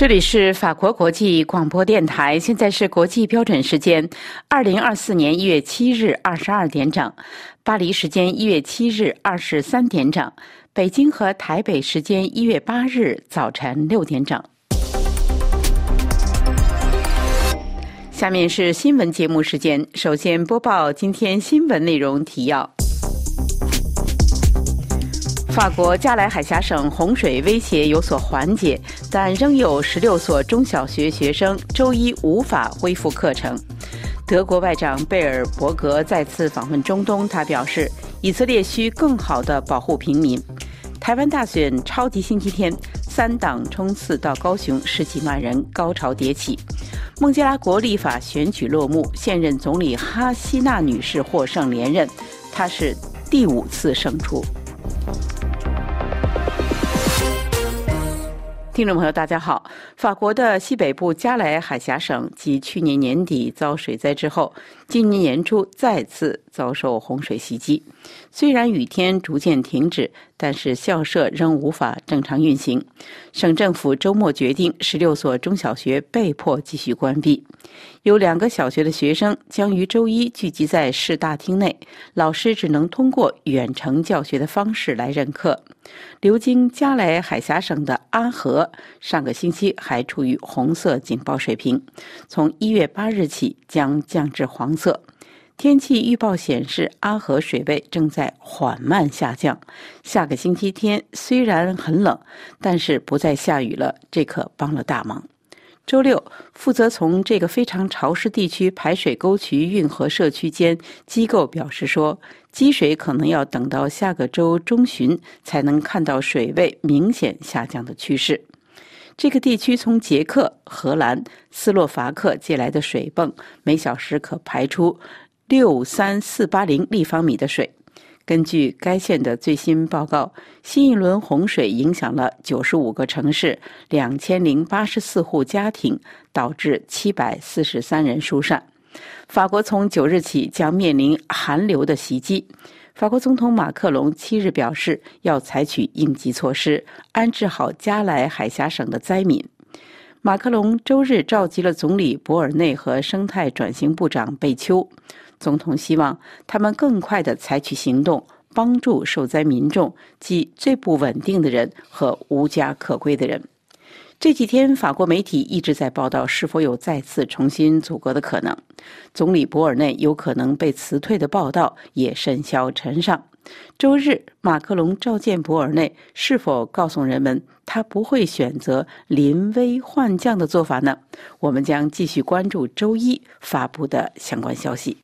这里是法国国际广播电台，现在是国际标准时间二零二四年一月七日二十二点整，巴黎时间一月七日二十三点整，北京和台北时间一月八日早晨六点整。下面是新闻节目时间，首先播报今天新闻内容提要。法国加莱海峡省洪水威胁有所缓解，但仍有十六所中小学学生周一无法恢复课程。德国外长贝尔伯格再次访问中东，他表示以色列需更好的保护平民。台湾大选超级星期天，三党冲刺到高雄，十几万人高潮迭起。孟加拉国立法选举落幕，现任总理哈希娜女士获胜连任，她是第五次胜出。听众朋友，大家好。法国的西北部加莱海峡省继去年年底遭水灾之后，今年年初再次遭受洪水袭击。虽然雨天逐渐停止，但是校舍仍无法正常运行。省政府周末决定，十六所中小学被迫继续关闭。有两个小学的学生将于周一聚集在市大厅内，老师只能通过远程教学的方式来任课。流经加莱海峡省的阿河上个星期还处于红色警报水平，从一月八日起将降至黄色。天气预报显示，阿河水位正在缓慢下降。下个星期天虽然很冷，但是不再下雨了，这可帮了大忙。周六，负责从这个非常潮湿地区排水沟渠运河社区间机构表示说，积水可能要等到下个周中旬才能看到水位明显下降的趋势。这个地区从捷克、荷兰、斯洛伐克借来的水泵，每小时可排出六三四八零立方米的水。根据该县的最新报告，新一轮洪水影响了九十五个城市、两千零八十四户家庭，导致七百四十三人疏散。法国从九日起将面临寒流的袭击。法国总统马克龙七日表示，要采取应急措施，安置好加莱海峡省的灾民。马克龙周日召集了总理博尔内和生态转型部长贝丘。总统希望他们更快地采取行动，帮助受灾民众，即最不稳定的人和无家可归的人。这几天，法国媒体一直在报道是否有再次重新组阁的可能。总理博尔内有可能被辞退的报道也甚嚣尘上。周日，马克龙召见博尔内，是否告诉人们他不会选择临危换将的做法呢？我们将继续关注周一发布的相关消息。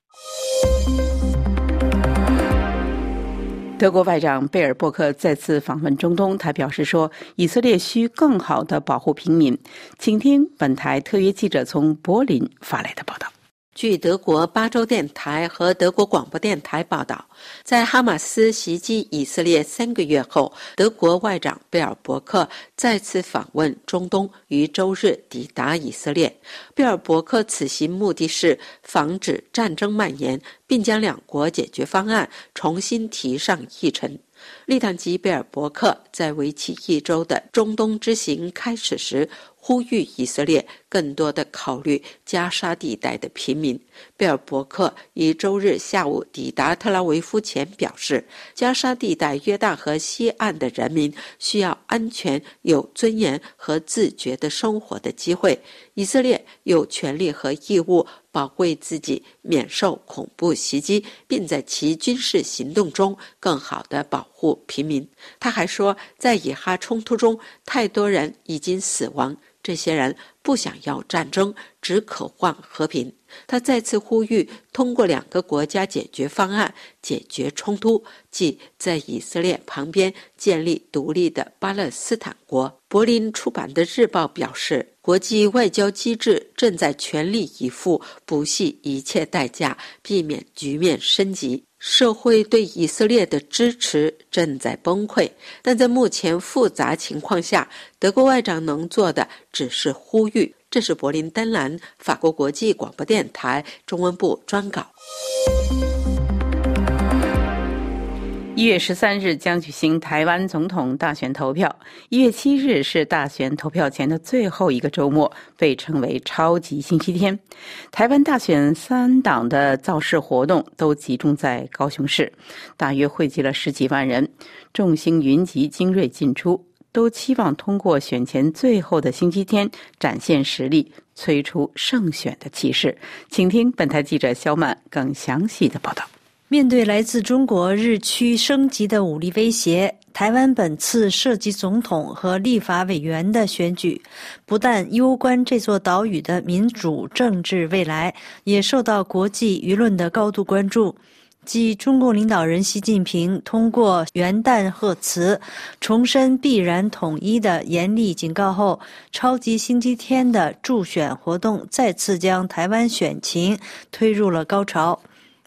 德国外长贝尔伯克再次访问中东，他表示说，以色列需更好的保护平民。请听本台特约记者从柏林发来的报道。据德国巴州电台和德国广播电台报道，在哈马斯袭击以色列三个月后，德国外长贝尔伯克再次访问中东，于周日抵达以色列。贝尔伯克此行目的是防止战争蔓延，并将两国解决方案重新提上议程。利坦吉贝尔伯克在为期一周的中东之行开始时。呼吁以色列更多的考虑加沙地带的平民。贝尔伯克于周日下午抵达特拉维夫前表示，加沙地带约旦河西岸的人民需要安全、有尊严和自觉的生活的机会。以色列有权利和义务保卫自己免受恐怖袭击，并在其军事行动中更好地保护平民。他还说，在以哈冲突中，太多人已经死亡。这些人不想要战争，只渴望和平。他再次呼吁通过两个国家解决方案解决冲突，即在以色列旁边建立独立的巴勒斯坦国。柏林出版的日报表示，国际外交机制正在全力以赴，不惜一切代价避免局面升级。社会对以色列的支持正在崩溃，但在目前复杂情况下，德国外长能做的只是呼吁。这是柏林丹兰法国国际广播电台中文部专稿。一月十三日将举行台湾总统大选投票。一月七日是大选投票前的最后一个周末，被称为“超级星期天”。台湾大选三党的造势活动都集中在高雄市，大约汇集了十几万人，众星云集，精锐尽出，都期望通过选前最后的星期天展现实力，催出胜选的气势。请听本台记者肖曼更详细的报道。面对来自中国日趋升级的武力威胁，台湾本次涉及总统和立法委员的选举，不但攸关这座岛屿的民主政治未来，也受到国际舆论的高度关注。继中共领导人习近平通过元旦贺词重申必然统一的严厉警告后，超级星期天的助选活动再次将台湾选情推入了高潮。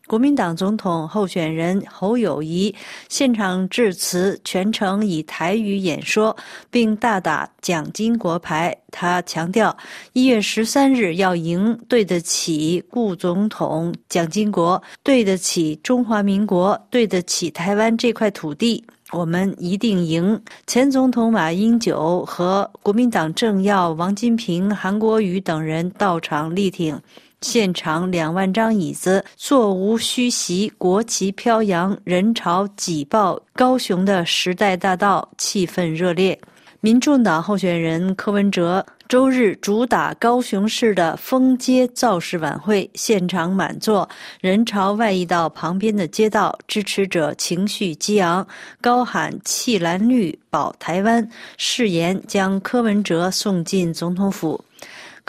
国民党总统候选人侯友谊现场致辞，全程以台语演说，并大打蒋经国牌。他强调，一月十三日要赢，对得起顾总统蒋经国，对得起中华民国，对得起台湾这块土地，我们一定赢。前总统马英九和国民党政要王金平、韩国瑜等人到场力挺。现场两万张椅子，座无虚席，国旗飘扬，人潮挤爆高雄的时代大道，气氛热烈。民众党候选人柯文哲周日主打高雄市的封街造势晚会，现场满座，人潮外溢到旁边的街道，支持者情绪激昂，高喊“弃蓝绿，保台湾”，誓言将柯文哲送进总统府。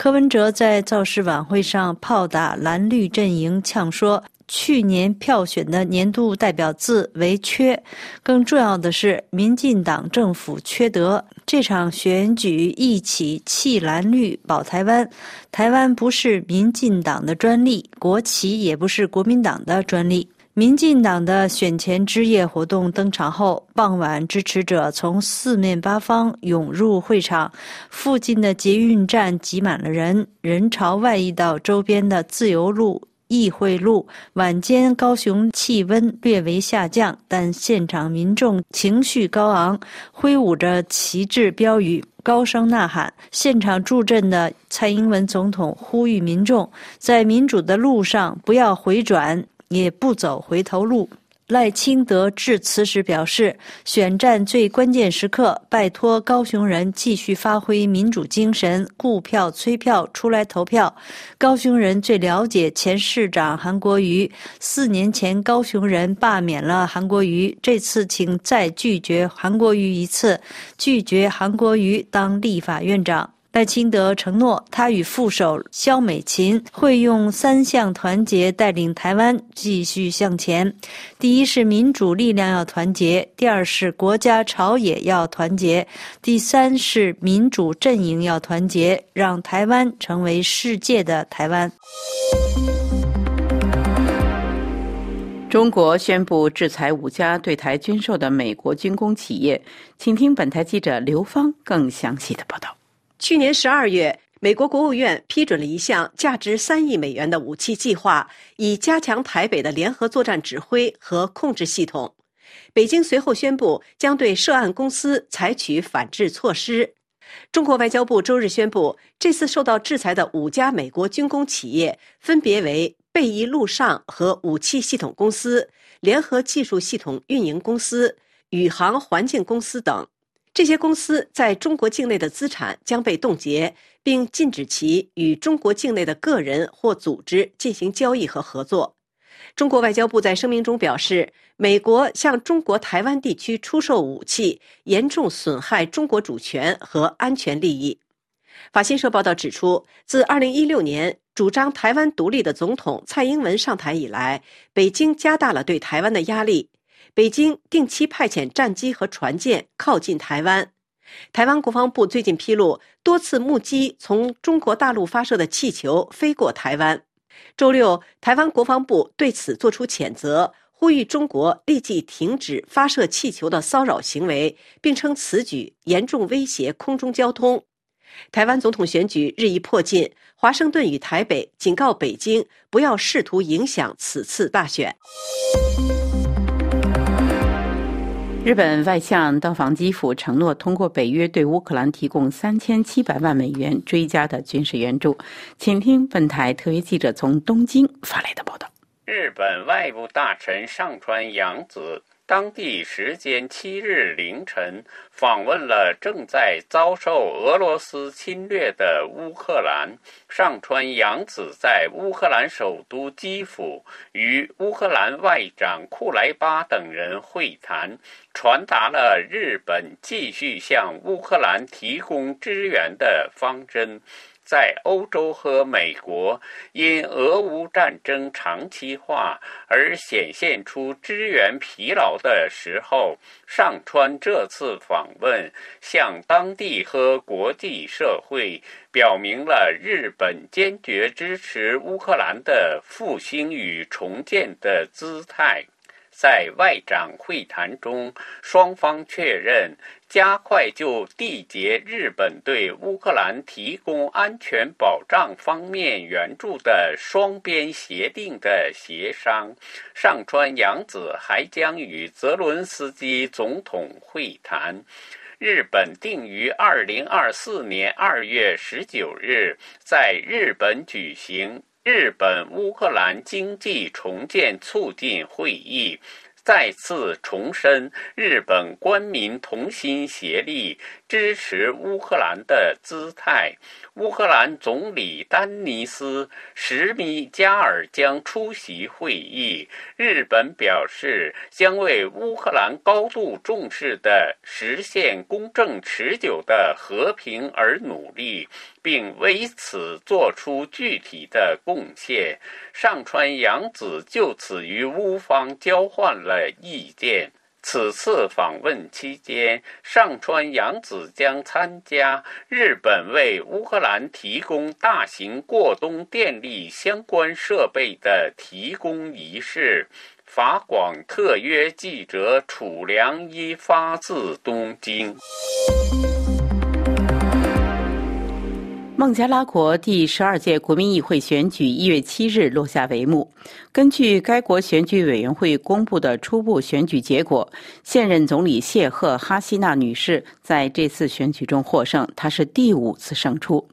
柯文哲在造势晚会上炮打蓝绿阵营，呛说：“去年票选的年度代表字为‘缺’，更重要的是，民进党政府缺德。这场选举一起弃蓝绿保台湾，台湾不是民进党的专利，国旗也不是国民党的专利。”民进党的选前之夜活动登场后，傍晚支持者从四面八方涌入会场，附近的捷运站挤满了人，人潮外溢到周边的自由路、议会路。晚间高雄气温略微下降，但现场民众情绪高昂，挥舞着旗帜标语，高声呐喊。现场助阵的蔡英文总统呼吁民众，在民主的路上不要回转。也不走回头路。赖清德致辞时表示，选战最关键时刻，拜托高雄人继续发挥民主精神，顾票催票出来投票。高雄人最了解前市长韩国瑜，四年前高雄人罢免了韩国瑜，这次请再拒绝韩国瑜一次，拒绝韩国瑜当立法院长。赖清德承诺，他与副手肖美琴会用三项团结带领台湾继续向前。第一是民主力量要团结，第二是国家朝野要团结，第三是民主阵营要团结，让台湾成为世界的台湾。中国宣布制裁五家对台军售的美国军工企业，请听本台记者刘芳更详细的报道。去年十二月，美国国务院批准了一项价值三亿美元的武器计划，以加强台北的联合作战指挥和控制系统。北京随后宣布将对涉案公司采取反制措施。中国外交部周日宣布，这次受到制裁的五家美国军工企业分别为贝翼陆上和武器系统公司、联合技术系统运营公司、宇航环境公司等。这些公司在中国境内的资产将被冻结，并禁止其与中国境内的个人或组织进行交易和合作。中国外交部在声明中表示，美国向中国台湾地区出售武器，严重损害中国主权和安全利益。法新社报道指出，自2016年主张台湾独立的总统蔡英文上台以来，北京加大了对台湾的压力。北京定期派遣战机和船舰靠近台湾。台湾国防部最近披露，多次目击从中国大陆发射的气球飞过台湾。周六，台湾国防部对此作出谴责，呼吁中国立即停止发射气球的骚扰行为，并称此举严重威胁空中交通。台湾总统选举日益迫近，华盛顿与台北警告北京不要试图影响此次大选。日本外相到访基辅，承诺通过北约对乌克兰提供三千七百万美元追加的军事援助。请听本台特约记者从东京发来的报道。日本外务大臣上川洋子。当地时间七日凌晨，访问了正在遭受俄罗斯侵略的乌克兰。上川洋子在乌克兰首都基辅与乌克兰外长库莱巴等人会谈，传达了日本继续向乌克兰提供支援的方针。在欧洲和美国因俄乌战争长期化而显现出支援疲劳的时候，上川这次访问向当地和国际社会表明了日本坚决支持乌克兰的复兴与重建的姿态。在外长会谈中，双方确认加快就缔结日本对乌克兰提供安全保障方面援助的双边协定的协商。上川洋子还将与泽伦斯基总统会谈。日本定于二零二四年二月十九日在日本举行。日本乌克兰经济重建促进会议再次重申日本官民同心协力。支持乌克兰的姿态。乌克兰总理丹尼斯·什米加尔将出席会议。日本表示将为乌克兰高度重视的实现公正持久的和平而努力，并为此做出具体的贡献。上川洋子就此与乌方交换了意见。此次访问期间，上川洋子将参加日本为乌克兰提供大型过冬电力相关设备的提供仪式。法广特约记者楚良一发自东京。孟加拉国第十二届国民议会选举一月七日落下帷幕。根据该国选举委员会公布的初步选举结果，现任总理谢赫·哈希纳女士在这次选举中获胜，她是第五次胜出。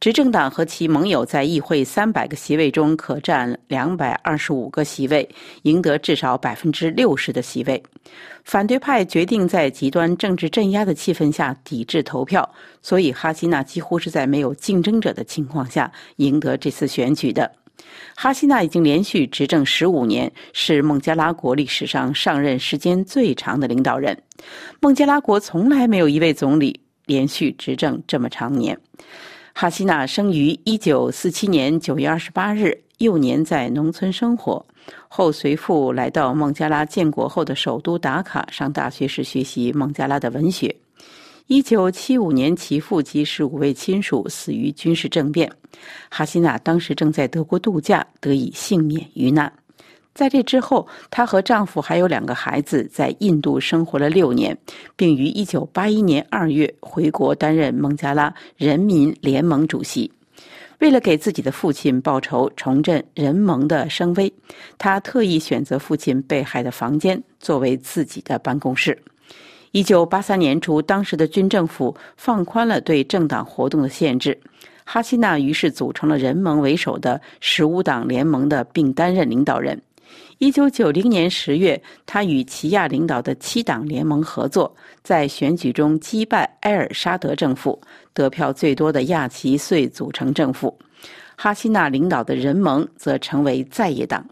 执政党和其盟友在议会三百个席位中可占两百二十五个席位，赢得至少百分之六十的席位。反对派决定在极端政治镇压的气氛下抵制投票，所以哈希纳几乎是在没有竞争者的情况下赢得这次选举的。哈希纳已经连续执政十五年，是孟加拉国历史上上任时间最长的领导人。孟加拉国从来没有一位总理连续执政这么长年。哈希纳生于一九四七年九月二十八日，幼年在农村生活，后随父来到孟加拉建国后的首都达卡上大学时学习孟加拉的文学。一九七五年，其父及十五位亲属死于军事政变，哈希娜当时正在德国度假，得以幸免于难。在这之后，她和丈夫还有两个孩子在印度生活了六年，并于1981年2月回国担任孟加拉人民联盟主席。为了给自己的父亲报仇，重振人盟的声威，她特意选择父亲被害的房间作为自己的办公室。1983年初，当时的军政府放宽了对政党活动的限制，哈希纳于是组成了人盟为首的十五党联盟的，并担任领导人。一九九零年十月，他与齐亚领导的七党联盟合作，在选举中击败埃尔沙德政府，得票最多的亚齐遂组成政府。哈希纳领导的人盟则成为在野党。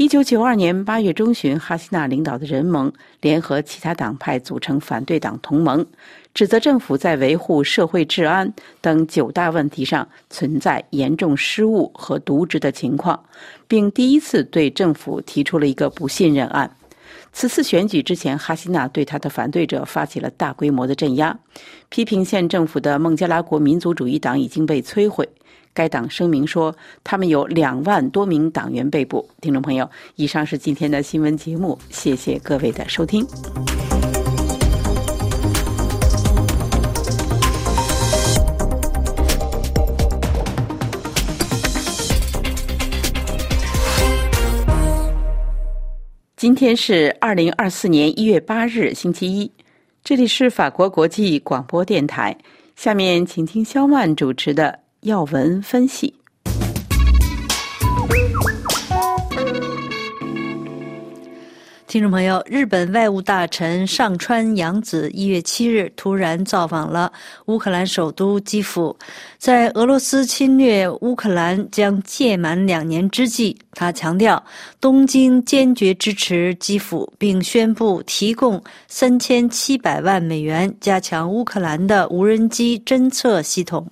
一九九二年八月中旬，哈希纳领导的人盟联合其他党派组成反对党同盟。指责政府在维护社会治安等九大问题上存在严重失误和渎职的情况，并第一次对政府提出了一个不信任案。此次选举之前，哈希纳对他的反对者发起了大规模的镇压，批评县政府的孟加拉国民族主义党已经被摧毁。该党声明说，他们有两万多名党员被捕。听众朋友，以上是今天的新闻节目，谢谢各位的收听。今天是二零二四年一月八日，星期一。这里是法国国际广播电台。下面请听肖曼主持的要闻分析。听众朋友，日本外务大臣上川洋子一月七日突然造访了乌克兰首都基辅。在俄罗斯侵略乌克兰将届满两年之际，他强调东京坚决支持基辅，并宣布提供三千七百万美元加强乌克兰的无人机侦测系统。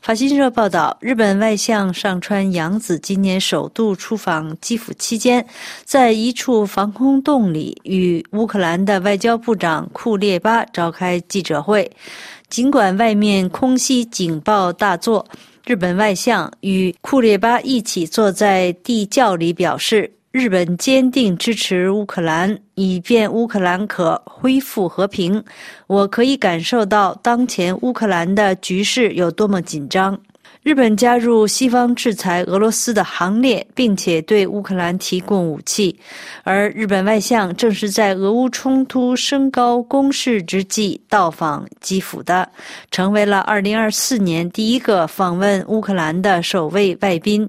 法新社报道，日本外相上川洋子今年首度出访基辅期间，在一处防空洞里与乌克兰的外交部长库列巴召开记者会。尽管外面空袭警报大作，日本外相与库列巴一起坐在地窖里，表示。日本坚定支持乌克兰，以便乌克兰可恢复和平。我可以感受到当前乌克兰的局势有多么紧张。日本加入西方制裁俄罗斯的行列，并且对乌克兰提供武器，而日本外相正是在俄乌冲突升高攻势之际到访基辅的，成为了2024年第一个访问乌克兰的首位外宾。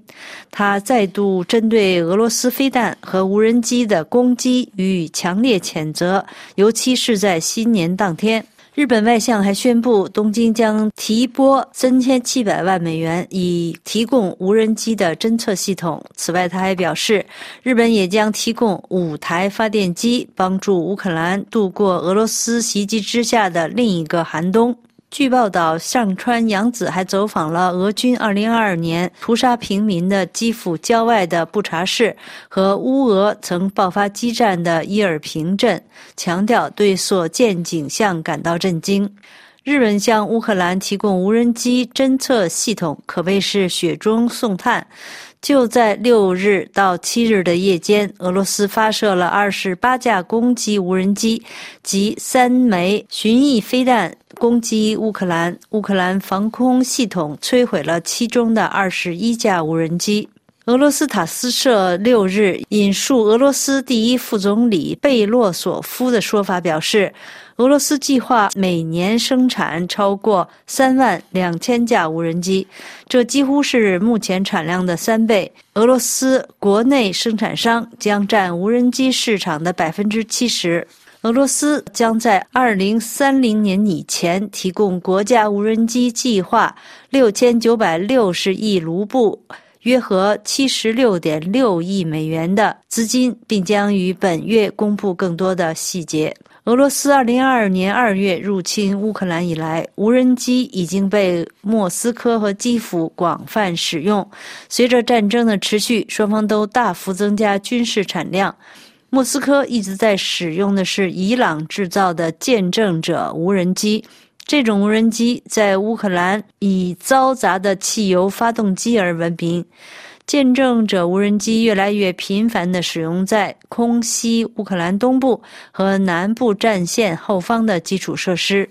他再度针对俄罗斯飞弹和无人机的攻击予以强烈谴责，尤其是在新年当天。日本外相还宣布，东京将提拨三千七百万美元以提供无人机的侦测系统。此外，他还表示，日本也将提供五台发电机，帮助乌克兰度过俄罗斯袭击之下的另一个寒冬。据报道，上川洋子还走访了俄军2022年屠杀平民的基辅郊外的布查市和乌俄曾爆发激战的伊尔平镇，强调对所见景象感到震惊。日本向乌克兰提供无人机侦测系统，可谓是雪中送炭。就在六日到七日的夜间，俄罗斯发射了二十八架攻击无人机及三枚巡弋飞弹。攻击乌克兰，乌克兰防空系统摧毁了其中的二十一架无人机。俄罗斯塔斯社六日引述俄罗斯第一副总理贝洛索夫的说法表示，俄罗斯计划每年生产超过三万两千架无人机，这几乎是目前产量的三倍。俄罗斯国内生产商将占无人机市场的百分之七十。俄罗斯将在二零三零年以前提供国家无人机计划六千九百六十亿卢布，约合七十六点六亿美元的资金，并将于本月公布更多的细节。俄罗斯二零二二年二月入侵乌克兰以来，无人机已经被莫斯科和基辅广泛使用。随着战争的持续，双方都大幅增加军事产量。莫斯科一直在使用的是伊朗制造的见证者无人机，这种无人机在乌克兰以嘈杂的汽油发动机而闻名。见证着无人机越来越频繁地使用在空袭乌克兰东部和南部战线后方的基础设施，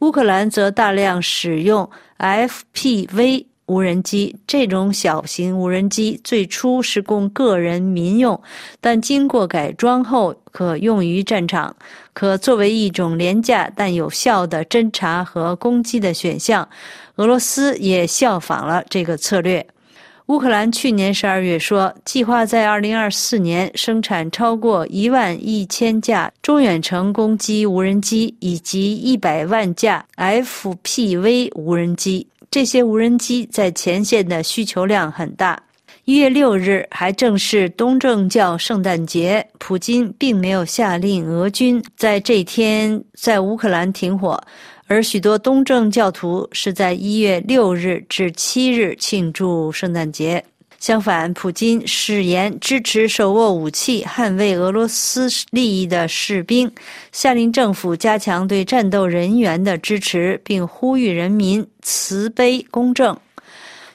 乌克兰则大量使用 FPV。无人机这种小型无人机最初是供个人民用，但经过改装后可用于战场，可作为一种廉价但有效的侦察和攻击的选项。俄罗斯也效仿了这个策略。乌克兰去年十二月说，计划在二零二四年生产超过一万一千架中远程攻击无人机以及一百万架 FPV 无人机。这些无人机在前线的需求量很大。一月六日还正是东正教圣诞节，普京并没有下令俄军在这天在乌克兰停火，而许多东正教徒是在一月六日至七日庆祝圣诞节。相反，普京誓言支持手握武器捍卫俄罗斯利益的士兵，下令政府加强对战斗人员的支持，并呼吁人民慈悲公正。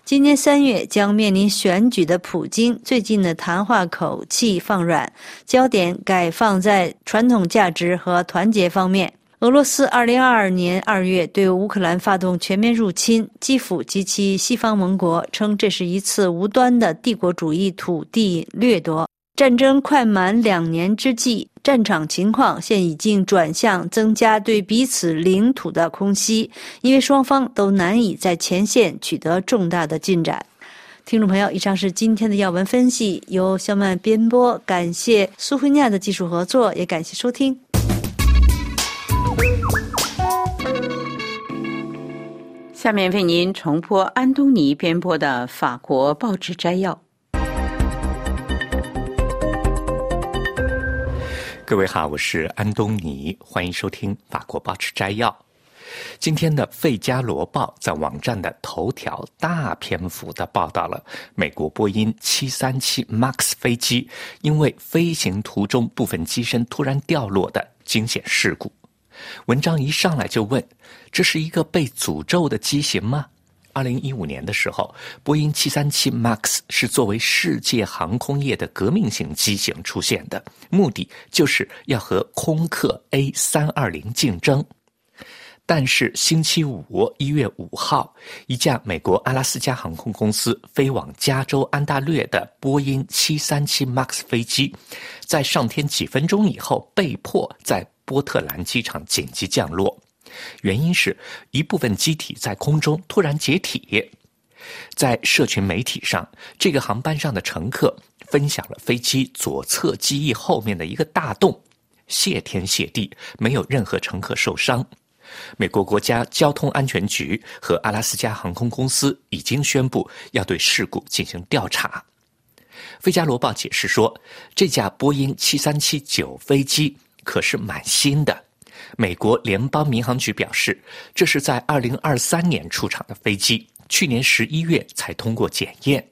今年三月将面临选举的普京，最近的谈话口气放软，焦点改放在传统价值和团结方面。俄罗斯2022年2月对乌克兰发动全面入侵，基辅及其西方盟国称这是一次无端的帝国主义土地掠夺。战争快满两年之际，战场情况现已经转向增加对彼此领土的空袭，因为双方都难以在前线取得重大的进展。听众朋友，以上是今天的要闻分析，由肖曼编播，感谢苏菲亚的技术合作，也感谢收听。下面为您重播安东尼编播的法国报纸摘要。各位好，我是安东尼，欢迎收听法国报纸摘要。今天的《费加罗报》在网站的头条大篇幅的报道了美国波音737 MAX 飞机因为飞行途中部分机身突然掉落的惊险事故。文章一上来就问：这是一个被诅咒的机型吗？二零一五年的时候，波音七三七 MAX 是作为世界航空业的革命性机型出现的，目的就是要和空客 A 三二零竞争。但是星期五一月五号，一架美国阿拉斯加航空公司飞往加州安大略的波音七三七 MAX 飞机，在上天几分钟以后，被迫在波特兰机场紧急降落。原因是一部分机体在空中突然解体，在社群媒体上，这个航班上的乘客分享了飞机左侧机翼后面的一个大洞，谢天谢地，没有任何乘客受伤。美国国家交通安全局和阿拉斯加航空公司已经宣布要对事故进行调查。《费加罗报》解释说，这架波音737-9飞机可是满新的。美国联邦民航局表示，这是在2023年出厂的飞机，去年11月才通过检验。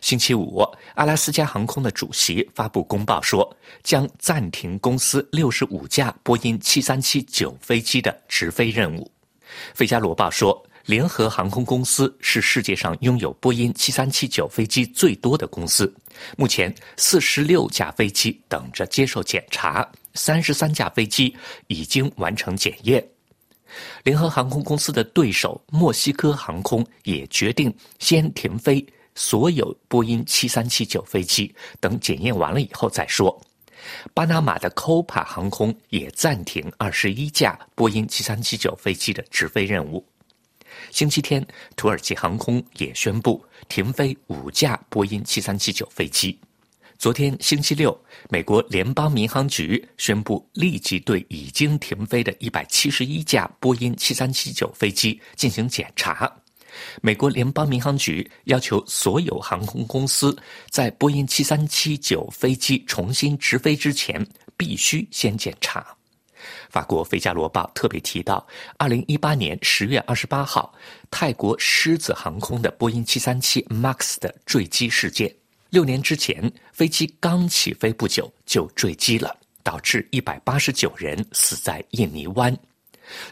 星期五，阿拉斯加航空的主席发布公报说，将暂停公司65架波音737-9飞机的直飞任务。《费加罗报》说，联合航空公司是世界上拥有波音737-9飞机最多的公司，目前46架飞机等着接受检查。三十三架飞机已经完成检验，联合航空公司的对手墨西哥航空也决定先停飞所有波音七三七九飞机，等检验完了以后再说。巴拿马的 Copa 航空也暂停二十一架波音七三七九飞机的直飞任务。星期天，土耳其航空也宣布停飞五架波音七三七九飞机。昨天星期六，美国联邦民航局宣布立即对已经停飞的一百七十一架波音七三七九飞机进行检查。美国联邦民航局要求所有航空公司在波音七三七九飞机重新直飞之前，必须先检查。法国《费加罗报》特别提到，二零一八年十月二十八号，泰国狮子航空的波音七三七 MAX 的坠机事件。六年之前，飞机刚起飞不久就坠机了，导致一百八十九人死在印尼湾。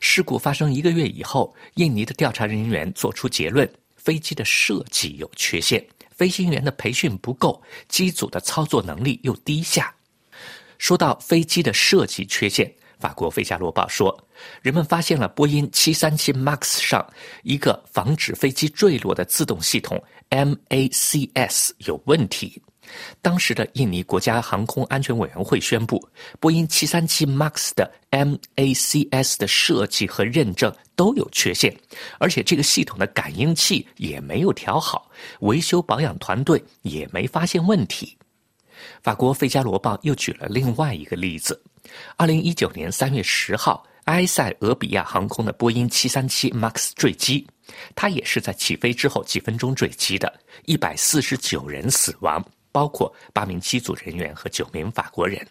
事故发生一个月以后，印尼的调查人员作出结论：飞机的设计有缺陷，飞行员的培训不够，机组的操作能力又低下。说到飞机的设计缺陷，法国《费加罗报》说，人们发现了波音737 MAX 上一个防止飞机坠落的自动系统。MACS 有问题。当时的印尼国家航空安全委员会宣布，波音737 MAX 的 MACS 的设计和认证都有缺陷，而且这个系统的感应器也没有调好，维修保养团队也没发现问题。法国《费加罗报》又举了另外一个例子：2019年3月10号，埃塞俄比亚航空的波音737 MAX 坠机。它也是在起飞之后几分钟坠机的，一百四十九人死亡，包括八名机组人员和九名法国人。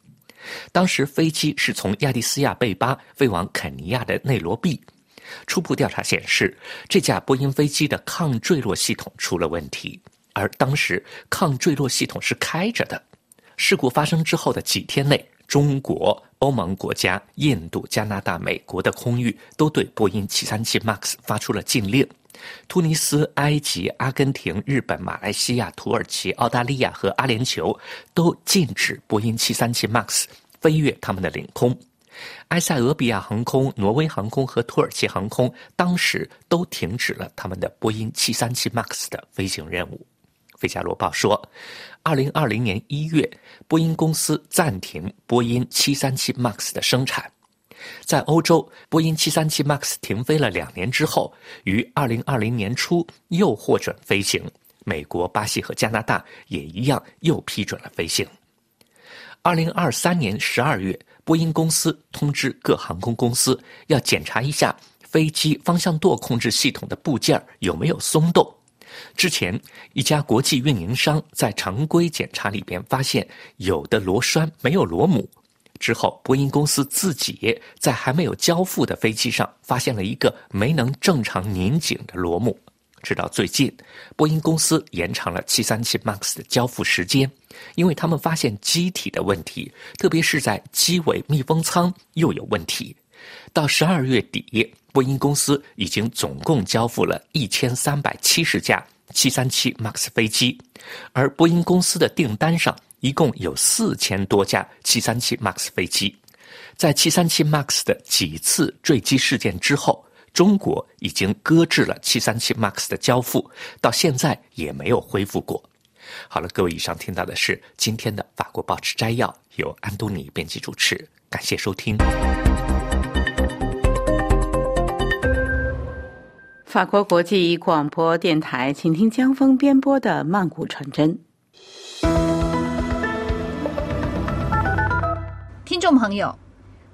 当时飞机是从亚的斯亚贝巴飞往肯尼亚的内罗毕。初步调查显示，这架波音飞机的抗坠落系统出了问题，而当时抗坠落系统是开着的。事故发生之后的几天内。中国、欧盟国家、印度、加拿大、美国的空域都对波音737 MAX 发出了禁令。突尼斯、埃及、阿根廷、日本、马来西亚、土耳其、澳大利亚和阿联酋都禁止波音737 MAX 飞越他们的领空。埃塞俄比亚航空、挪威航空和土耳其航空当时都停止了他们的波音737 MAX 的飞行任务。费加罗报》说，二零二零年一月，波音公司暂停波音七三七 MAX 的生产。在欧洲，波音七三七 MAX 停飞了两年之后，于二零二零年初又获准飞行。美国、巴西和加拿大也一样，又批准了飞行。二零二三年十二月，波音公司通知各航空公司要检查一下飞机方向舵控制系统的部件有没有松动。之前，一家国际运营商在常规检查里边发现有的螺栓没有螺母。之后，波音公司自己在还没有交付的飞机上发现了一个没能正常拧紧的螺母。直到最近，波音公司延长了737 MAX 的交付时间，因为他们发现机体的问题，特别是在机尾密封舱又有问题。到十二月底，波音公司已经总共交付了一千三百七十架737 MAX 飞机，而波音公司的订单上。一共有四千多架737 MAX 飞机，在737 MAX 的几次坠机事件之后，中国已经搁置了737 MAX 的交付，到现在也没有恢复过。好了，各位，以上听到的是今天的法国报纸摘要，由安东尼编辑主持，感谢收听。法国国际广播电台，请听江峰编播的《曼谷传真》。听众朋友，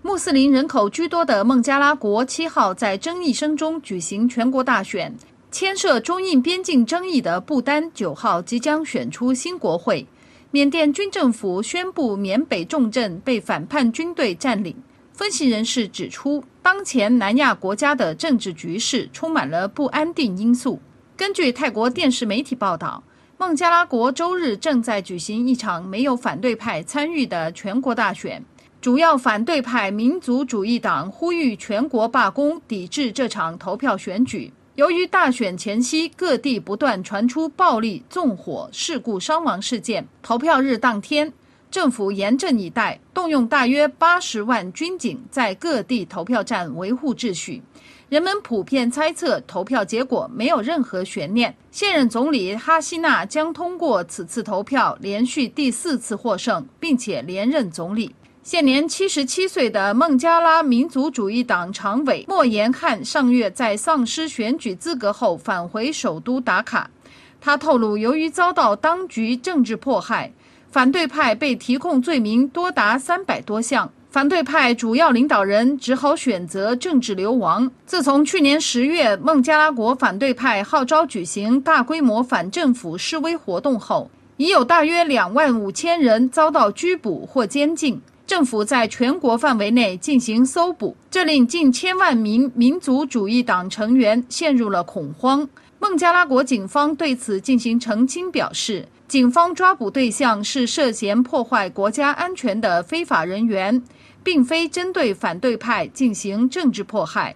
穆斯林人口居多的孟加拉国七号在争议声中举行全国大选，牵涉中印边境争议的不丹九号即将选出新国会。缅甸军政府宣布缅北重镇被反叛军队占领。分析人士指出，当前南亚国家的政治局势充满了不安定因素。根据泰国电视媒体报道，孟加拉国周日正在举行一场没有反对派参与的全国大选。主要反对派民族主义党呼吁全国罢工，抵制这场投票选举。由于大选前夕各地不断传出暴力、纵火、事故伤亡事件，投票日当天，政府严阵以待，动用大约八十万军警在各地投票站维护秩序。人们普遍猜测，投票结果没有任何悬念，现任总理哈希纳将通过此次投票，连续第四次获胜，并且连任总理。现年七十七岁的孟加拉民族主义党常委莫言汉上月在丧失选举资格后返回首都达卡。他透露，由于遭到当局政治迫害，反对派被提控罪名多达三百多项。反对派主要领导人只好选择政治流亡。自从去年十月孟加拉国反对派号召举行大规模反政府示威活动后，已有大约两万五千人遭到拘捕或监禁。政府在全国范围内进行搜捕，这令近千万名民族主义党成员陷入了恐慌。孟加拉国警方对此进行澄清，表示警方抓捕对象是涉嫌破坏国家安全的非法人员，并非针对反对派进行政治迫害。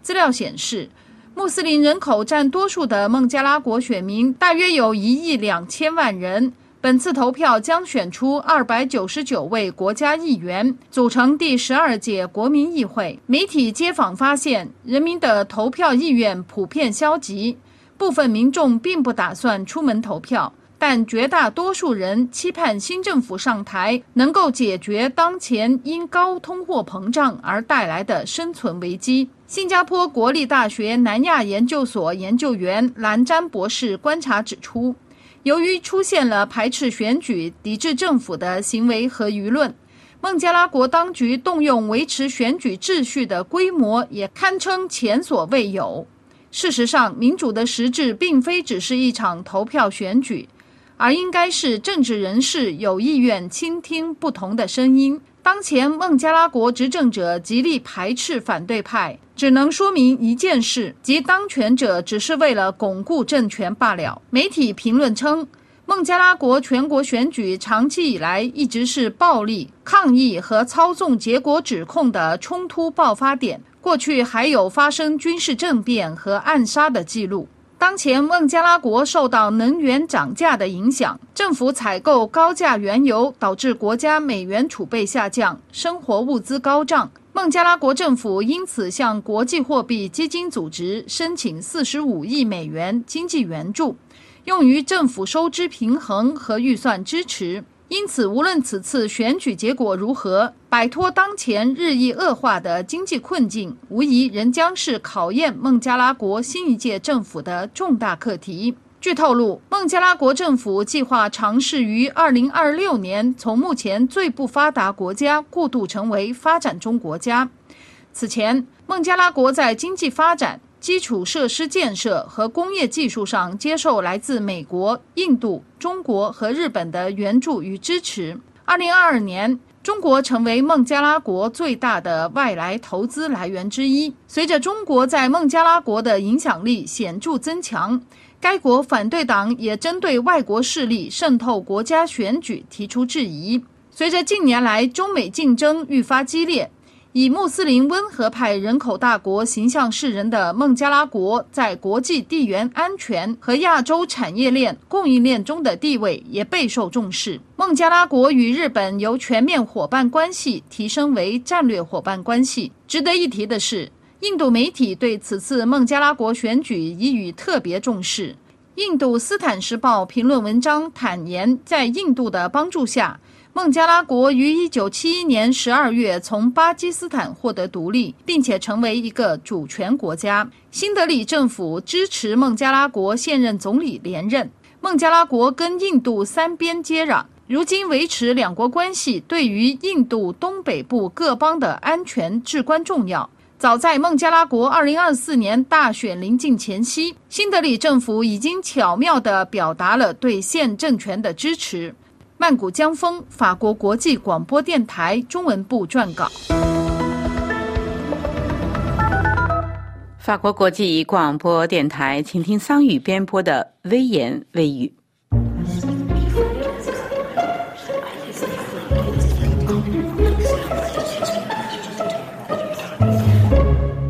资料显示，穆斯林人口占多数的孟加拉国选民大约有一亿两千万人。本次投票将选出二百九十九位国家议员，组成第十二届国民议会。媒体街访发现，人民的投票意愿普遍消极，部分民众并不打算出门投票，但绝大多数人期盼新政府上台能够解决当前因高通货膨胀而带来的生存危机。新加坡国立大学南亚研究所研究员兰詹博士观察指出。由于出现了排斥选举、抵制政府的行为和舆论，孟加拉国当局动用维持选举秩序的规模也堪称前所未有。事实上，民主的实质并非只是一场投票选举，而应该是政治人士有意愿倾听不同的声音。当前孟加拉国执政者极力排斥反对派。只能说明一件事，即当权者只是为了巩固政权罢了。媒体评论称，孟加拉国全国选举长期以来一直是暴力抗议和操纵结果指控的冲突爆发点，过去还有发生军事政变和暗杀的记录。当前孟加拉国受到能源涨价的影响，政府采购高价原油，导致国家美元储备下降，生活物资高涨。孟加拉国政府因此向国际货币基金组织申请四十五亿美元经济援助，用于政府收支平衡和预算支持。因此，无论此次选举结果如何，摆脱当前日益恶化的经济困境，无疑仍将是考验孟加拉国新一届政府的重大课题。据透露，孟加拉国政府计划尝试于2026年从目前最不发达国家过渡成为发展中国家。此前，孟加拉国在经济发展。基础设施建设和工业技术上接受来自美国、印度、中国和日本的援助与支持。二零二二年，中国成为孟加拉国最大的外来投资来源之一。随着中国在孟加拉国的影响力显著增强，该国反对党也针对外国势力渗透国家选举提出质疑。随着近年来中美竞争愈发激烈。以穆斯林温和派人口大国形象示人的孟加拉国，在国际地缘安全和亚洲产业链供应链中的地位也备受重视。孟加拉国与日本由全面伙伴关系提升为战略伙伴关系。值得一提的是，印度媒体对此次孟加拉国选举给予特别重视。印度《斯坦时报》评论文章坦言，在印度的帮助下。孟加拉国于1971年12月从巴基斯坦获得独立，并且成为一个主权国家。新德里政府支持孟加拉国现任总理连任。孟加拉国跟印度三边接壤，如今维持两国关系对于印度东北部各邦的安全至关重要。早在孟加拉国2024年大选临近前夕，新德里政府已经巧妙地表达了对现政权的支持。曼谷江风，法国国际广播电台中文部撰稿。法国国际广播电台，请听桑语编播的微言微语。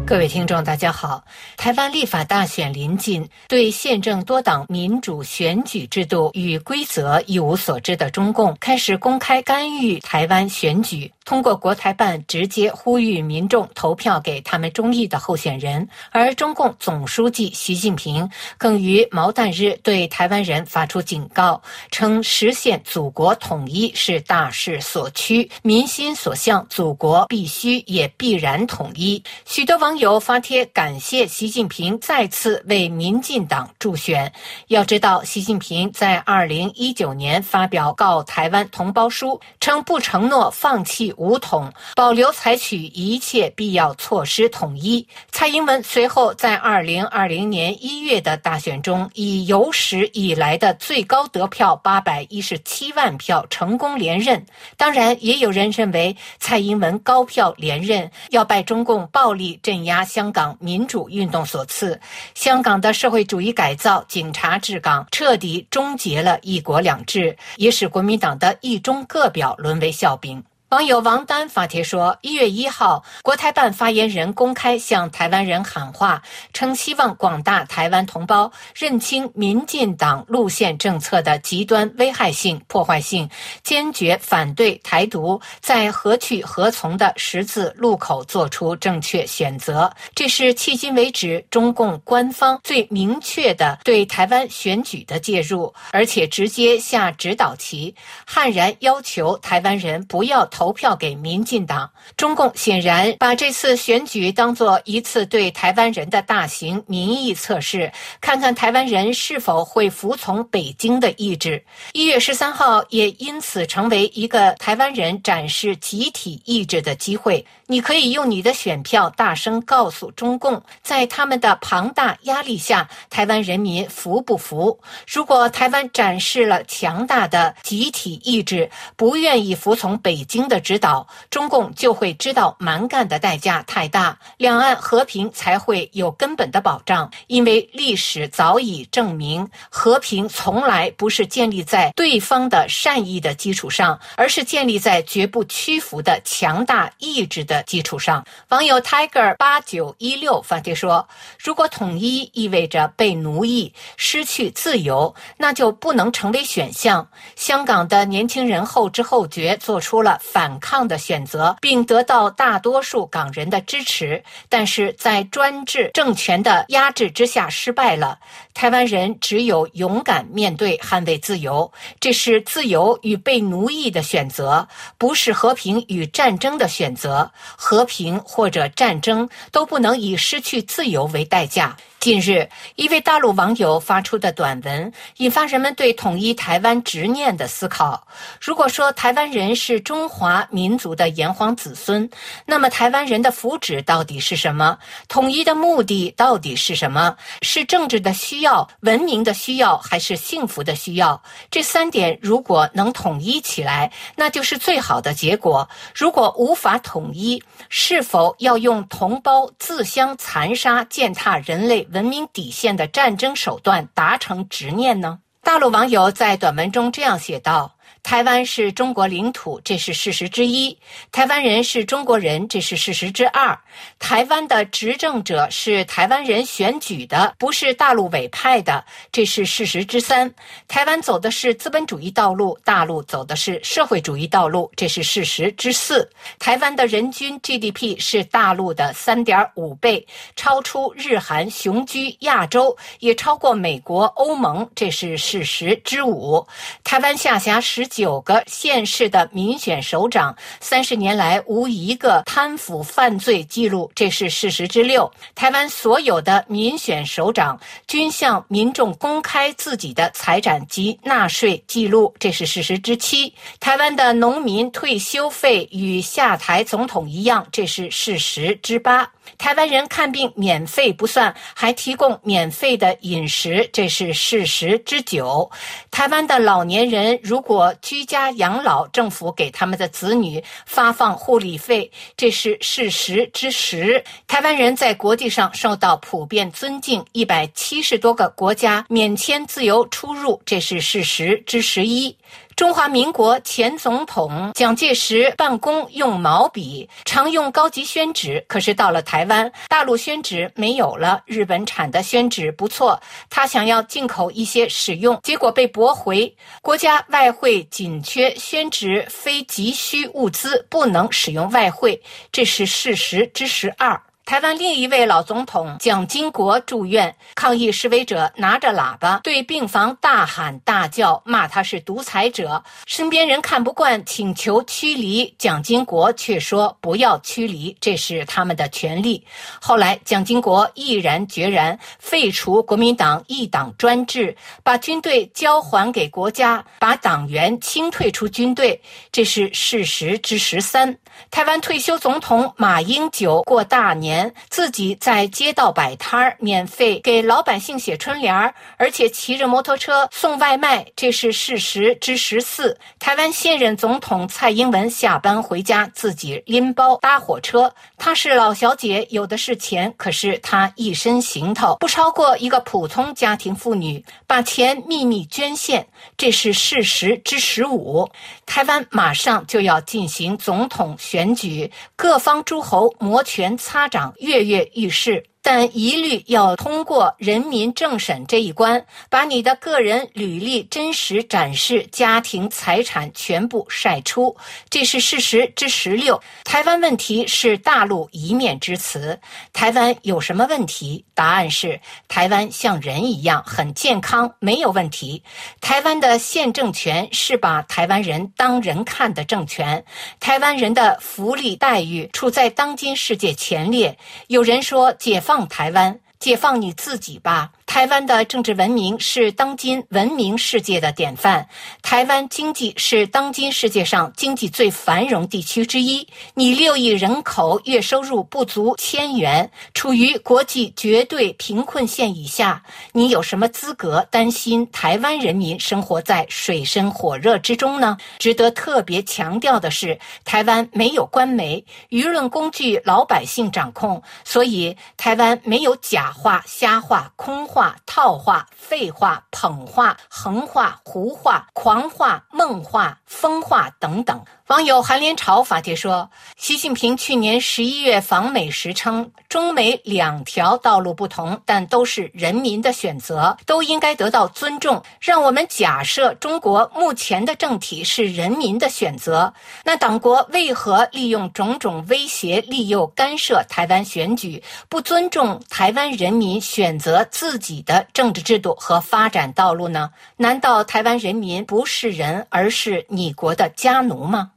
各位听众，大家好。台湾立法大选临近，对宪政多党民主选举制度与规则一无所知的中共，开始公开干预台湾选举。通过国台办直接呼吁民众投票给他们中意的候选人，而中共总书记习近平更于毛旦日对台湾人发出警告，称实现祖国统一是大势所趋，民心所向，祖国必须也必然统一。许多网友发帖感谢习近平再次为民进党助选。要知道，习近平在二零一九年发表告台湾同胞书，称不承诺放弃。武统，保留采取一切必要措施统一。蔡英文随后在二零二零年一月的大选中，以有史以来的最高得票八百一十七万票成功连任。当然，也有人认为蔡英文高票连任要拜中共暴力镇压香港民主运动所赐。香港的社会主义改造、警察治港，彻底终结了一国两制，也使国民党的一中各表沦为笑柄。网友王丹发帖说：“一月一号，国台办发言人公开向台湾人喊话，称希望广大台湾同胞认清民进党路线政策的极端危害性、破坏性，坚决反对台独，在何去何从的十字路口做出正确选择。这是迄今为止中共官方最明确的对台湾选举的介入，而且直接下指导棋，悍然要求台湾人不要。”投票给民进党，中共显然把这次选举当作一次对台湾人的大型民意测试，看看台湾人是否会服从北京的意志。一月十三号也因此成为一个台湾人展示集体意志的机会。你可以用你的选票大声告诉中共，在他们的庞大压力下，台湾人民服不服？如果台湾展示了强大的集体意志，不愿意服从北京。的指导，中共就会知道蛮干的代价太大，两岸和平才会有根本的保障。因为历史早已证明，和平从来不是建立在对方的善意的基础上，而是建立在绝不屈服的强大意志的基础上。网友 Tiger 八九一六反对说：“如果统一意味着被奴役、失去自由，那就不能成为选项。香港的年轻人后知后觉做出了。”反抗的选择，并得到大多数港人的支持，但是在专制政权的压制之下失败了。台湾人只有勇敢面对，捍卫自由，这是自由与被奴役的选择，不是和平与战争的选择。和平或者战争都不能以失去自由为代价。近日，一位大陆网友发出的短文引发人们对统一台湾执念的思考。如果说台湾人是中华民族的炎黄子孙，那么台湾人的福祉到底是什么？统一的目的到底是什么？是政治的需要、文明的需要，还是幸福的需要？这三点如果能统一起来，那就是最好的结果。如果无法统一，是否要用同胞自相残杀、践踏人类？文明底线的战争手段达成执念呢？大陆网友在短文中这样写道。台湾是中国领土，这是事实之一；台湾人是中国人，这是事实之二。台湾的执政者是台湾人选举的，不是大陆委派的，这是事实之三。台湾走的是资本主义道路，大陆走的是社会主义道路，这是事实之四。台湾的人均 GDP 是大陆的三点五倍，超出日韩，雄居亚洲，也超过美国、欧盟，这是事实之五。台湾下辖十。九个县市的民选首长，三十年来无一个贪腐犯罪记录，这是事实之六。台湾所有的民选首长均向民众公开自己的财产及纳税记录，这是事实之七。台湾的农民退休费与下台总统一样，这是事实之八。台湾人看病免费不算，还提供免费的饮食，这是事实之九。台湾的老年人如果居家养老，政府给他们的子女发放护理费，这是事实之十。台湾人在国际上受到普遍尊敬，一百七十多个国家免签自由出入，这是事实之十一。中华民国前总统蒋介石办公用毛笔，常用高级宣纸。可是到了台湾，大陆宣纸没有了，日本产的宣纸不错，他想要进口一些使用，结果被驳回。国家外汇紧缺，宣纸非急需物资，不能使用外汇，这是事实之十二。台湾另一位老总统蒋经国住院，抗议示威者拿着喇叭对病房大喊大叫，骂他是独裁者。身边人看不惯，请求驱离蒋经国，却说不要驱离，这是他们的权利。后来蒋经国毅然决然废除国民党一党专制，把军队交还给国家，把党员清退出军队，这是事实之十三。台湾退休总统马英九过大年，自己在街道摆摊儿，免费给老百姓写春联儿，而且骑着摩托车送外卖，这是事实之十四。台湾现任总统蔡英文下班回家自己拎包搭火车，她是老小姐，有的是钱，可是她一身行头不超过一个普通家庭妇女，把钱秘密捐献，这是事实之十五。台湾马上就要进行总统。选举各方诸侯摩拳擦掌，跃跃欲试。但一律要通过人民政审这一关，把你的个人履历真实展示，家庭财产全部晒出，这是事实之十六。台湾问题是大陆一面之词，台湾有什么问题？答案是台湾像人一样很健康，没有问题。台湾的现政权是把台湾人当人看的政权，台湾人的福利待遇处在当今世界前列。有人说解。放放台湾，解放你自己吧。台湾的政治文明是当今文明世界的典范。台湾经济是当今世界上经济最繁荣地区之一。你六亿人口，月收入不足千元，处于国际绝对贫困线以下，你有什么资格担心台湾人民生活在水深火热之中呢？值得特别强调的是，台湾没有官媒，舆论工具老百姓掌控，所以台湾没有假话、瞎话、空话。话套话、废话、捧话、横话、胡话、狂话、梦话、风化等等。网友韩连朝发帖说：“习近平去年十一月访美时称，中美两条道路不同，但都是人民的选择，都应该得到尊重。让我们假设中国目前的政体是人民的选择，那党国为何利用种种威胁、利诱干涉台湾选举，不尊重台湾人民选择自己的政治制度和发展道路呢？难道台湾人民不是人，而是你国的家奴吗？”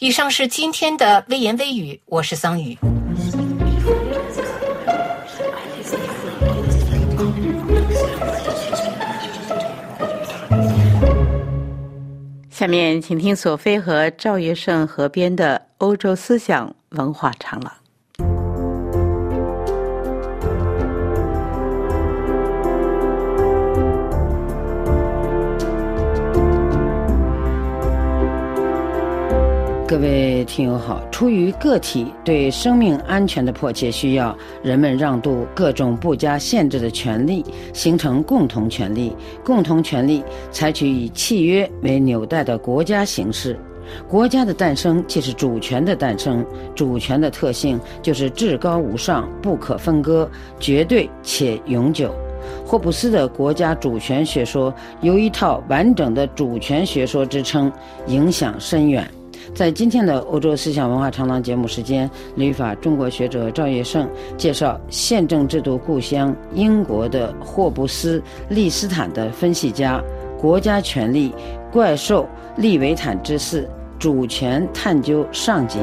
以上是今天的微言微语，我是桑宇。下面请听索菲和赵月胜合编的《欧洲思想文化长廊》。各位听友好，出于个体对生命安全的迫切需要，人们让渡各种不加限制的权利，形成共同权利。共同权利采取以契约为纽带的国家形式。国家的诞生即是主权的诞生，主权的特性就是至高无上、不可分割、绝对且永久。霍布斯的国家主权学说有一套完整的主权学说支撑，影响深远。在今天的欧洲思想文化长廊节目时间，旅法中国学者赵业胜介绍宪政制度故乡英国的霍布斯利斯坦的分析家，国家权力怪兽利维坦之四主权探究上集。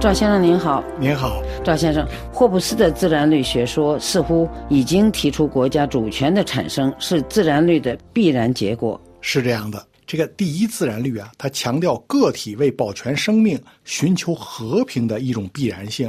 赵先生您好，您好，赵先生。霍布斯的自然律学说似乎已经提出国家主权的产生是自然律的必然结果。是这样的，这个第一自然律啊，它强调个体为保全生命、寻求和平的一种必然性，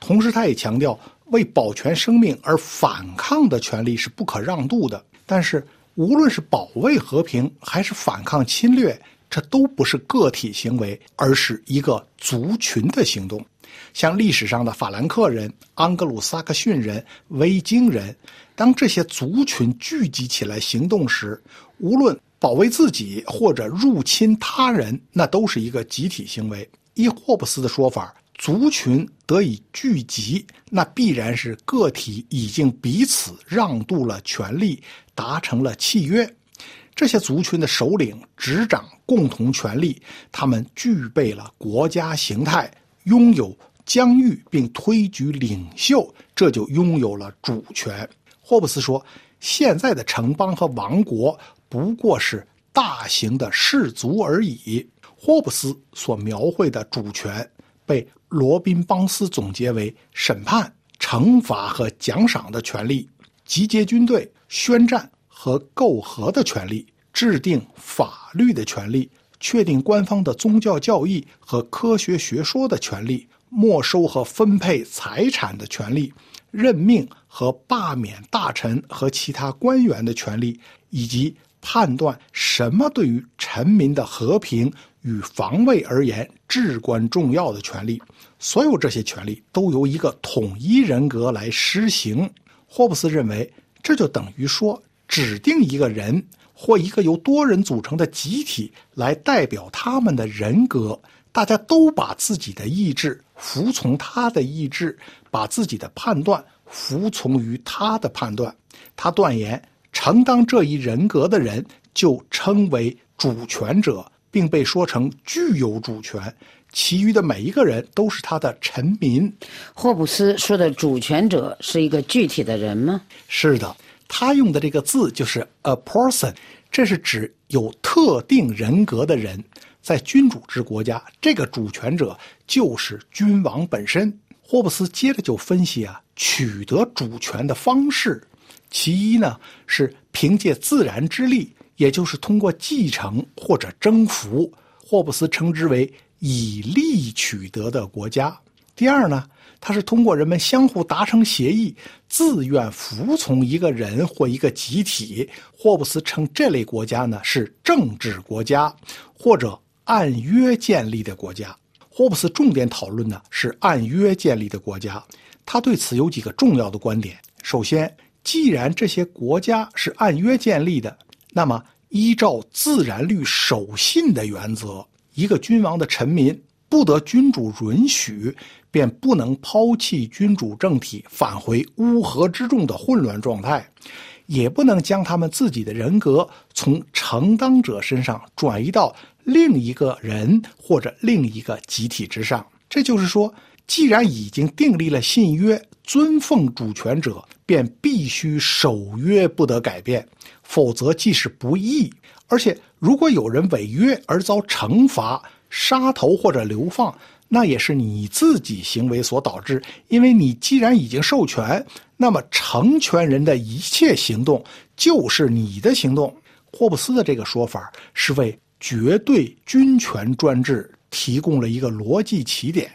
同时它也强调为保全生命而反抗的权利是不可让渡的。但是，无论是保卫和平还是反抗侵略。这都不是个体行为，而是一个族群的行动。像历史上的法兰克人、安格鲁撒克逊人、维京人，当这些族群聚集起来行动时，无论保卫自己或者入侵他人，那都是一个集体行为。依霍布斯的说法，族群得以聚集，那必然是个体已经彼此让渡了权利，达成了契约。这些族群的首领执掌共同权力，他们具备了国家形态，拥有疆域并推举领袖，这就拥有了主权。霍布斯说：“现在的城邦和王国不过是大型的氏族而已。”霍布斯所描绘的主权，被罗宾·邦斯总结为审判、惩罚和奖赏的权利，集结军队、宣战。和媾和的权利，制定法律的权利，确定官方的宗教教义和科学学说的权利，没收和分配财产的权利，任命和罢免大臣和其他官员的权利，以及判断什么对于臣民的和平与防卫而言至关重要的权利。所有这些权利都由一个统一人格来施行。霍布斯认为，这就等于说。指定一个人或一个由多人组成的集体来代表他们的人格，大家都把自己的意志服从他的意志，把自己的判断服从于他的判断。他断言，承担这一人格的人就称为主权者，并被说成具有主权。其余的每一个人都是他的臣民。霍布斯说的主权者是一个具体的人吗？是的。他用的这个字就是 a person，这是指有特定人格的人。在君主制国家，这个主权者就是君王本身。霍布斯接着就分析啊，取得主权的方式，其一呢是凭借自然之力，也就是通过继承或者征服。霍布斯称之为以利取得的国家。第二呢？它是通过人们相互达成协议，自愿服从一个人或一个集体。霍布斯称这类国家呢是政治国家，或者按约建立的国家。霍布斯重点讨论的是按约建立的国家，他对此有几个重要的观点。首先，既然这些国家是按约建立的，那么依照自然律守信的原则，一个君王的臣民不得君主允许，便不能抛弃君主政体，返回乌合之众的混乱状态。也不能将他们自己的人格从承当者身上转移到另一个人或者另一个集体之上。这就是说，既然已经订立了信约，尊奉主权者便必须守约，不得改变，否则既是不义，而且如果有人违约而遭惩罚、杀头或者流放。那也是你自己行为所导致，因为你既然已经授权，那么成全人的一切行动就是你的行动。霍布斯的这个说法是为绝对君权专制提供了一个逻辑起点，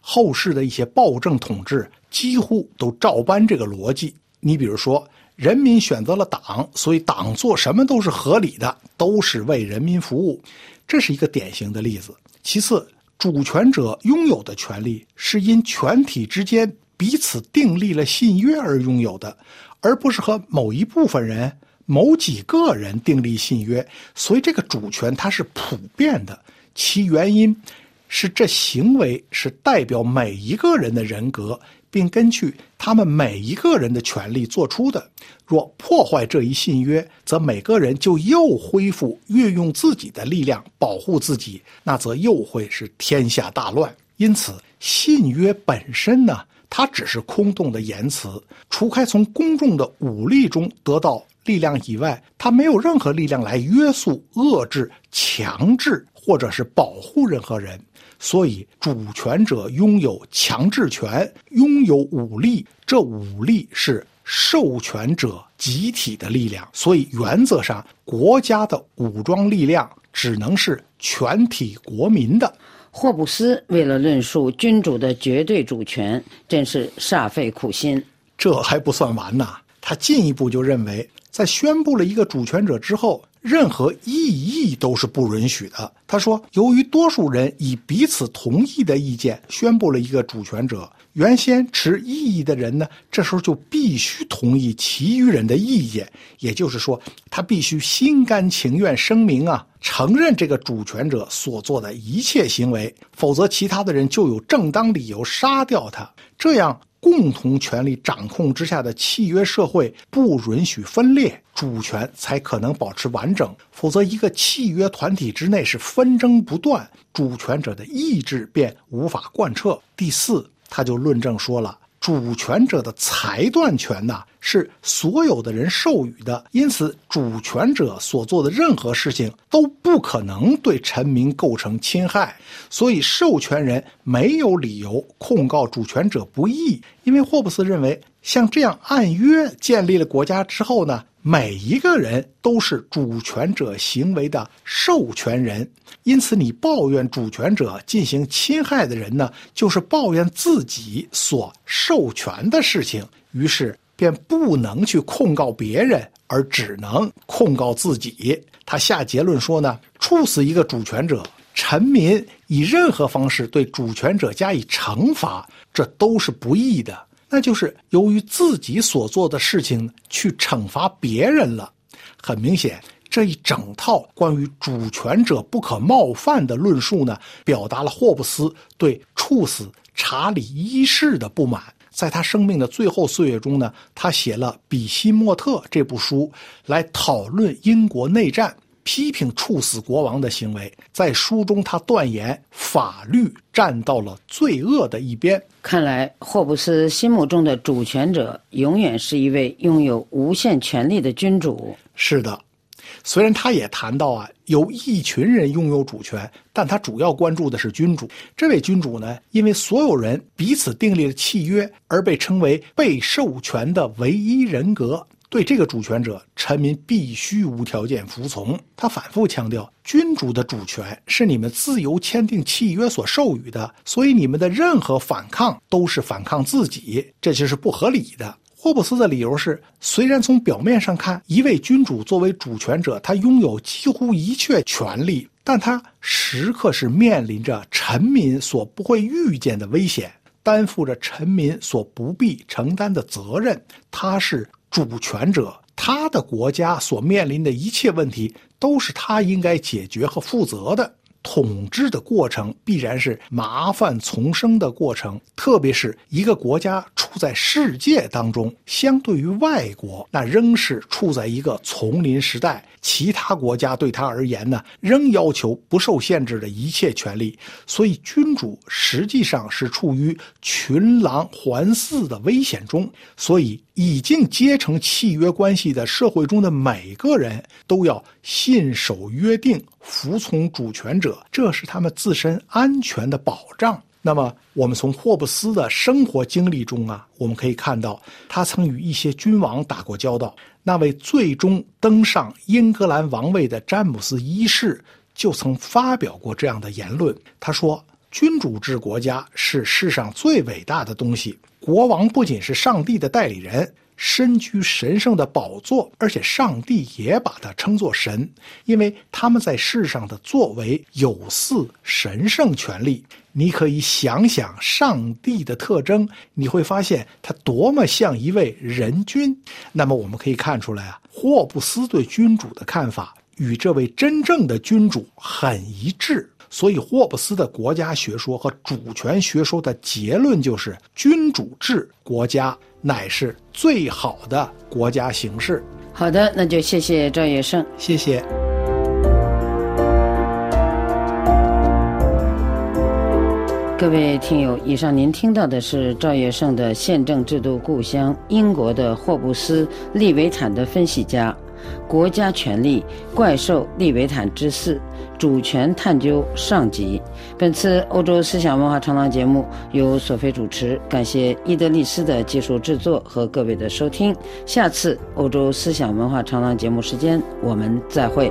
后世的一些暴政统治几乎都照搬这个逻辑。你比如说，人民选择了党，所以党做什么都是合理的，都是为人民服务，这是一个典型的例子。其次。主权者拥有的权利是因全体之间彼此订立了信约而拥有的，而不是和某一部分人、某几个人订立信约。所以，这个主权它是普遍的，其原因是这行为是代表每一个人的人格。并根据他们每一个人的权利做出的。若破坏这一信约，则每个人就又恢复运用自己的力量保护自己，那则又会是天下大乱。因此，信约本身呢，它只是空洞的言辞，除开从公众的武力中得到力量以外，它没有任何力量来约束、遏制、强制或者是保护任何人。所以，主权者拥有强制权，拥有武力。这武力是授权者集体的力量。所以，原则上，国家的武装力量只能是全体国民的。霍布斯为了论述君主的绝对主权，真是煞费苦心。这还不算完呐，他进一步就认为，在宣布了一个主权者之后。任何异议都是不允许的。他说，由于多数人以彼此同意的意见宣布了一个主权者，原先持异议的人呢，这时候就必须同意其余人的意见。也就是说，他必须心甘情愿声明啊，承认这个主权者所做的一切行为，否则其他的人就有正当理由杀掉他。这样。共同权力掌控之下的契约社会不允许分裂，主权才可能保持完整。否则，一个契约团体之内是纷争不断，主权者的意志便无法贯彻。第四，他就论证说了。主权者的裁断权呐，是所有的人授予的，因此主权者所做的任何事情都不可能对臣民构成侵害，所以授权人没有理由控告主权者不义，因为霍布斯认为，像这样按约建立了国家之后呢。每一个人都是主权者行为的授权人，因此你抱怨主权者进行侵害的人呢，就是抱怨自己所授权的事情，于是便不能去控告别人，而只能控告自己。他下结论说呢，处死一个主权者，臣民以任何方式对主权者加以惩罚，这都是不义的。那就是由于自己所做的事情去惩罚别人了，很明显，这一整套关于主权者不可冒犯的论述呢，表达了霍布斯对处死查理一世的不满。在他生命的最后岁月中呢，他写了《比西莫特》这部书，来讨论英国内战。批评处死国王的行为，在书中他断言法律站到了罪恶的一边。看来霍布斯心目中的主权者永远是一位拥有无限权力的君主。是的，虽然他也谈到啊，有一群人拥有主权，但他主要关注的是君主。这位君主呢，因为所有人彼此订立了契约，而被称为被授权的唯一人格。对这个主权者，臣民必须无条件服从。他反复强调，君主的主权是你们自由签订契约所授予的，所以你们的任何反抗都是反抗自己，这就是不合理的。霍布斯的理由是：虽然从表面上看，一位君主作为主权者，他拥有几乎一切权利。但他时刻是面临着臣民所不会预见的危险，担负着臣民所不必承担的责任。他是主权者，他的国家所面临的一切问题都是他应该解决和负责的。统治的过程必然是麻烦丛生的过程，特别是一个国家处在世界当中，相对于外国，那仍是处在一个丛林时代。其他国家对他而言呢，仍要求不受限制的一切权利。所以，君主实际上是处于群狼环伺的危险中。所以，已经结成契约关系的社会中的每个人都要信守约定，服从主权者，这是他们自身安全的保障。那么，我们从霍布斯的生活经历中啊，我们可以看到，他曾与一些君王打过交道。那位最终登上英格兰王位的詹姆斯一世就曾发表过这样的言论。他说：“君主制国家是世上最伟大的东西。国王不仅是上帝的代理人，身居神圣的宝座，而且上帝也把他称作神，因为他们在世上的作为有似神圣权利。”你可以想想上帝的特征，你会发现他多么像一位人君。那么我们可以看出来啊，霍布斯对君主的看法与这位真正的君主很一致。所以，霍布斯的国家学说和主权学说的结论就是：君主制国家乃是最好的国家形式。好的，那就谢谢赵野胜，谢谢。各位听友，以上您听到的是赵月胜的宪政制度故乡英国的霍布斯利维坦的分析家，国家权力怪兽利维坦之四主权探究上集。本次欧洲思想文化长廊节目由索菲主持，感谢伊德利斯的技术制作和各位的收听。下次欧洲思想文化长廊节目时间，我们再会。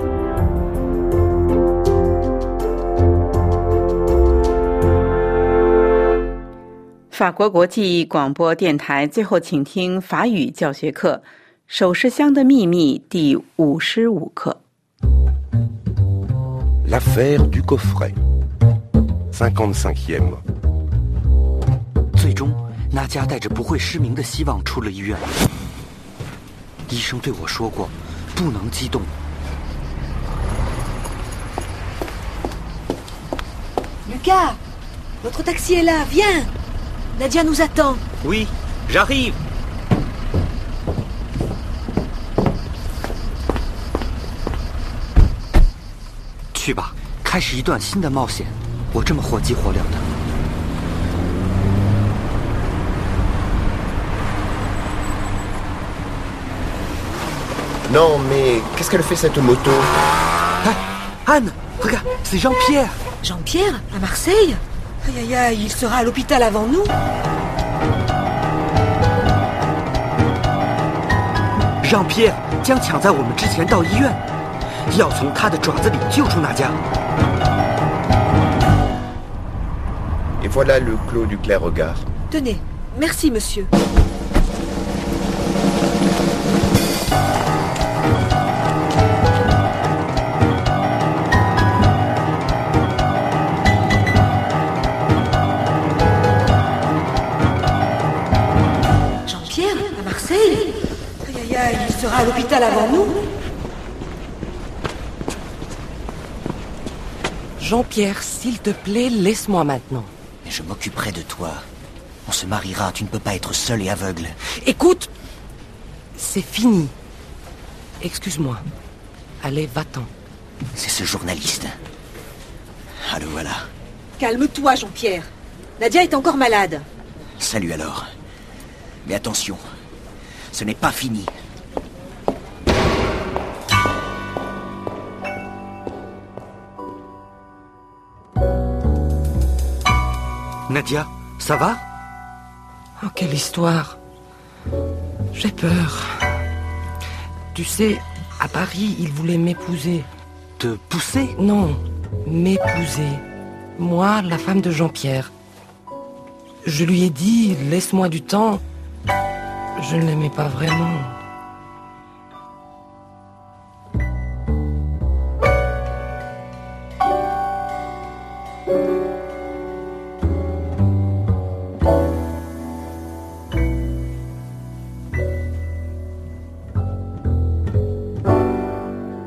法国国际广播电台最后，请听法语教学课《首饰箱的秘密》第五十五课。L'affaire du coffret, cinquante-cinquième。最终，那家带着不会失明的希望出了医院。医生对我说过，不能激动。Lucas, votre taxi est là, viens. Nadia nous attend. Oui, j'arrive. 去吧，开始一段新的冒险。我这么火急火燎的。Non, mais qu'est-ce qu'elle fait cette moto Anne, regarde, c'est Jean-Pierre. Jean-Pierre À Marseille Aïe aïe aïe, il sera à l'hôpital avant nous. Jean-Pierre 将抢在我们之前到医院，要从他的爪子里救出那家。Et voilà le clos du clair regard. Tenez, merci monsieur. à l'hôpital avant nous. Jean-Pierre, s'il te plaît, laisse-moi maintenant. Mais je m'occuperai de toi. On se mariera, tu ne peux pas être seul et aveugle. Écoute, c'est fini. Excuse-moi. Allez, va-t'en. C'est ce journaliste. Allô, voilà. Calme-toi, Jean-Pierre. Nadia est encore malade. Salut alors. Mais attention, ce n'est pas fini. Nadia, ça va? Oh, quelle histoire J'ai peur. Tu sais, à Paris, il voulait m'épouser. Te pousser? Non, m'épouser. Moi, la femme de Jean-Pierre. Je lui ai dit, laisse-moi du temps. Je ne l'aimais pas vraiment.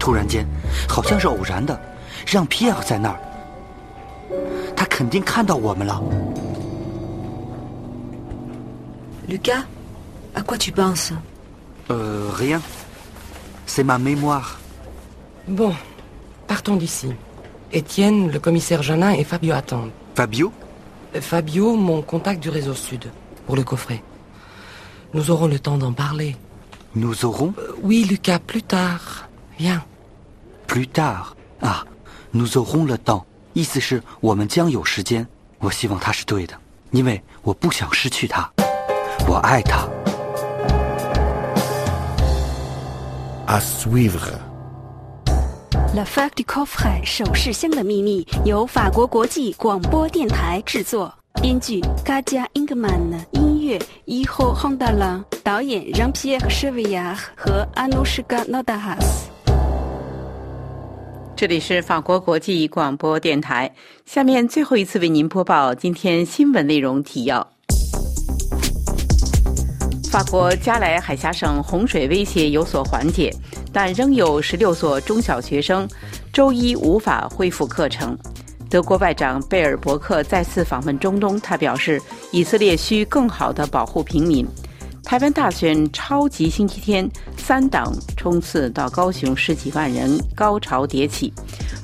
突然间，好像是偶然的，让皮埃尔在那儿，他肯定看到我们了。 Lucas, à quoi tu penses 呃，rien，c'est ma mémoire。 Bon, partons d'ici. Étienne, le commissaire Janin et Fabio attendent. Fabio Euh, Fabio, mon contact du réseau sud, pour le coffret. Nous aurons le temps d'en parler. Nous aurons Euh, Oui, Lucas, plus tard. Viens. Plus tard 啊，nous aurons le temps，意思是我们将有时间。我希望他是对的，因为我不想失去他，我爱他。À suivre. La Fac du Coffret 首饰箱的秘密由法国国际广播电台制作，编剧 Kadia Ingman，音乐 Iho Hondala，导演 Jean-Pierre Chevillard 和 Anushka Nodahas。这里是法国国际广播电台。下面最后一次为您播报今天新闻内容提要：法国加莱海峡省洪水威胁有所缓解，但仍有十六所中小学生周一无法恢复课程。德国外长贝尔伯克再次访问中东，他表示以色列需更好地保护平民。台湾大选超级星期天，三党冲刺到高雄，十几万人高潮迭起。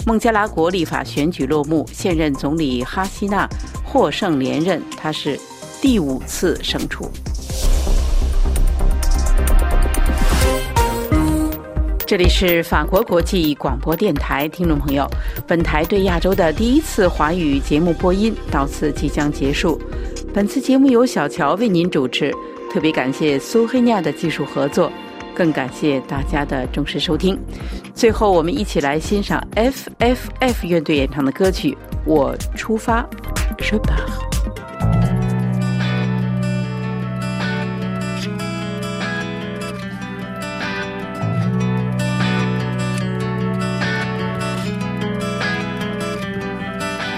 孟加拉国立法选举落幕，现任总理哈希纳获胜连任，他是第五次胜出。这里是法国国际广播电台，听众朋友，本台对亚洲的第一次华语节目播音到此即将结束。本次节目由小乔为您主持，特别感谢苏黑尼亚的技术合作，更感谢大家的忠实收听。最后，我们一起来欣赏 F F F 乐队演唱的歌曲《我出发》，Je pars。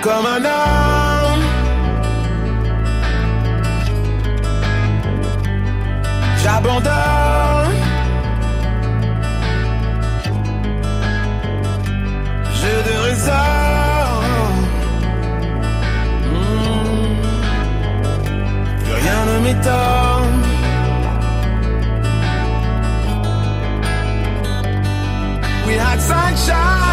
comme un t'abandonne. Jeu de raison. Mmh. Plus rien ne m'étonne. We had sunshine.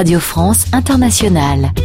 Radio France Internationale.